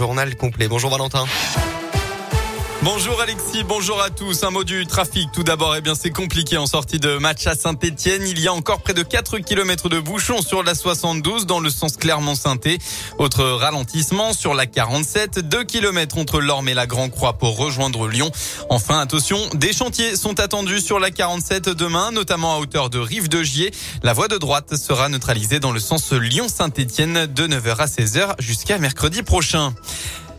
Journal complet. Bonjour Valentin. Bonjour Alexis, bonjour à tous. Un mot du trafic tout d'abord. Eh bien, c'est compliqué en sortie de match à Saint-Etienne. Il y a encore près de 4 km de bouchons sur la 72 dans le sens Clermont-Sainté. Autre ralentissement sur la 47, 2 km entre l'Orme et la Grand-Croix pour rejoindre Lyon. Enfin, attention, des chantiers sont attendus sur la 47 demain, notamment à hauteur de Rive de Gier. La voie de droite sera neutralisée dans le sens Lyon-Saint-Etienne de 9h à 16h jusqu'à mercredi prochain.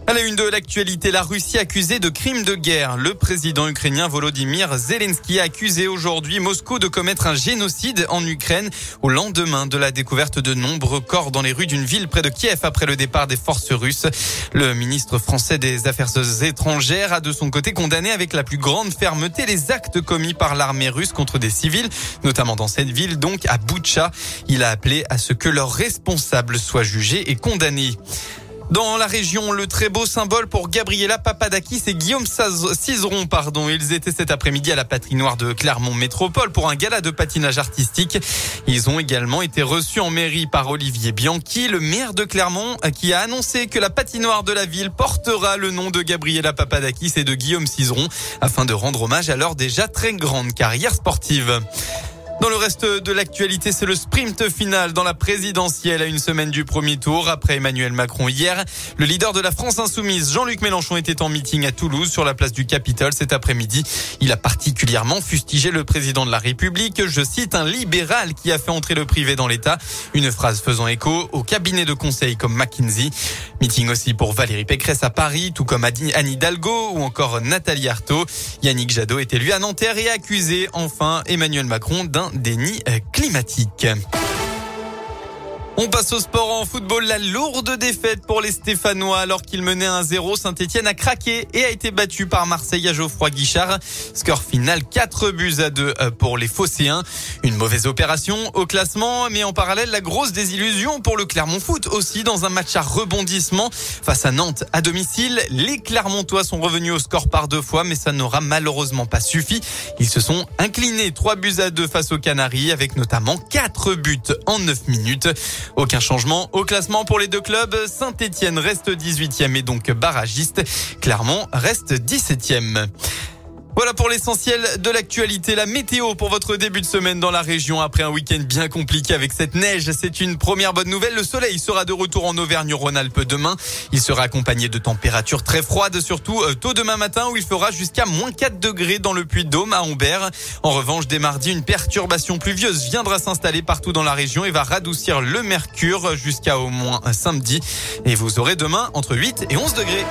À la une de l'actualité, la Russie accusée de crimes de guerre. Le président ukrainien Volodymyr Zelensky a accusé aujourd'hui Moscou de commettre un génocide en Ukraine au lendemain de la découverte de nombreux corps dans les rues d'une ville près de Kiev après le départ des forces russes. Le ministre français des Affaires étrangères a de son côté condamné avec la plus grande fermeté les actes commis par l'armée russe contre des civils, notamment dans cette ville, donc à Boutcha. Il a appelé à ce que leurs responsables soient jugés et condamnés. Dans la région, le très beau symbole pour Gabriela Papadakis et Guillaume Cizeron, pardon. Ils étaient cet après-midi à la patinoire de Clermont Métropole pour un gala de patinage artistique. Ils ont également été reçus en mairie par Olivier Bianchi, le maire de Clermont, qui a annoncé que la patinoire de la ville portera le nom de Gabriela Papadakis et de Guillaume Cizeron afin de rendre hommage à leur déjà très grande carrière sportive. Dans le reste de l'actualité, c'est le sprint final dans la présidentielle à une semaine du premier tour. Après Emmanuel Macron hier, le leader de la France insoumise, Jean-Luc Mélenchon, était en meeting à Toulouse sur la place du Capitole cet après-midi. Il a particulièrement fustigé le président de la République. Je cite un libéral qui a fait entrer le privé dans l'État. Une phrase faisant écho au cabinet de conseil comme McKinsey. Meeting aussi pour Valérie Pécresse à Paris, tout comme Anne Hidalgo ou encore Nathalie Arthaud. Yannick Jadot est élu à Nanterre et accusé enfin Emmanuel Macron d'un déni euh, climatique. On passe au sport en football. La lourde défaite pour les Stéphanois alors qu'ils menaient 1-0. Saint-Etienne a craqué et a été battu par Marseille à Geoffroy Guichard. Score final 4 buts à 2 euh, pour les Phocéens. Une mauvaise opération au classement, mais en parallèle la grosse désillusion pour le Clermont Foot aussi dans un match à rebondissement face à Nantes à domicile. Les Clermontois sont revenus au score par deux fois, mais ça n'aura malheureusement pas suffi. Ils se sont inclinés 3 buts à 2 face aux Canaries avec notamment 4 buts en 9 minutes. Aucun changement au classement pour les deux clubs. Saint-Etienne reste 18e et donc barragiste. Clermont reste 17e. Voilà pour l'essentiel de l'actualité. La météo pour votre début de semaine dans la région après un week-end bien compliqué avec cette neige. C'est une première bonne nouvelle. Le soleil sera de retour en Auvergne-Rhône-Alpes demain. Il sera accompagné de températures très froides, surtout euh, tôt demain matin où il fera jusqu'à moins 4 degrés dans le Puy-de-Dôme à Ambert. En revanche, dès mardi, une perturbation pluvieuse viendra s'installer partout dans la région et va radoucir le mercure jusqu'à au moins samedi. Et vous aurez demain entre 8 et 11 degrés.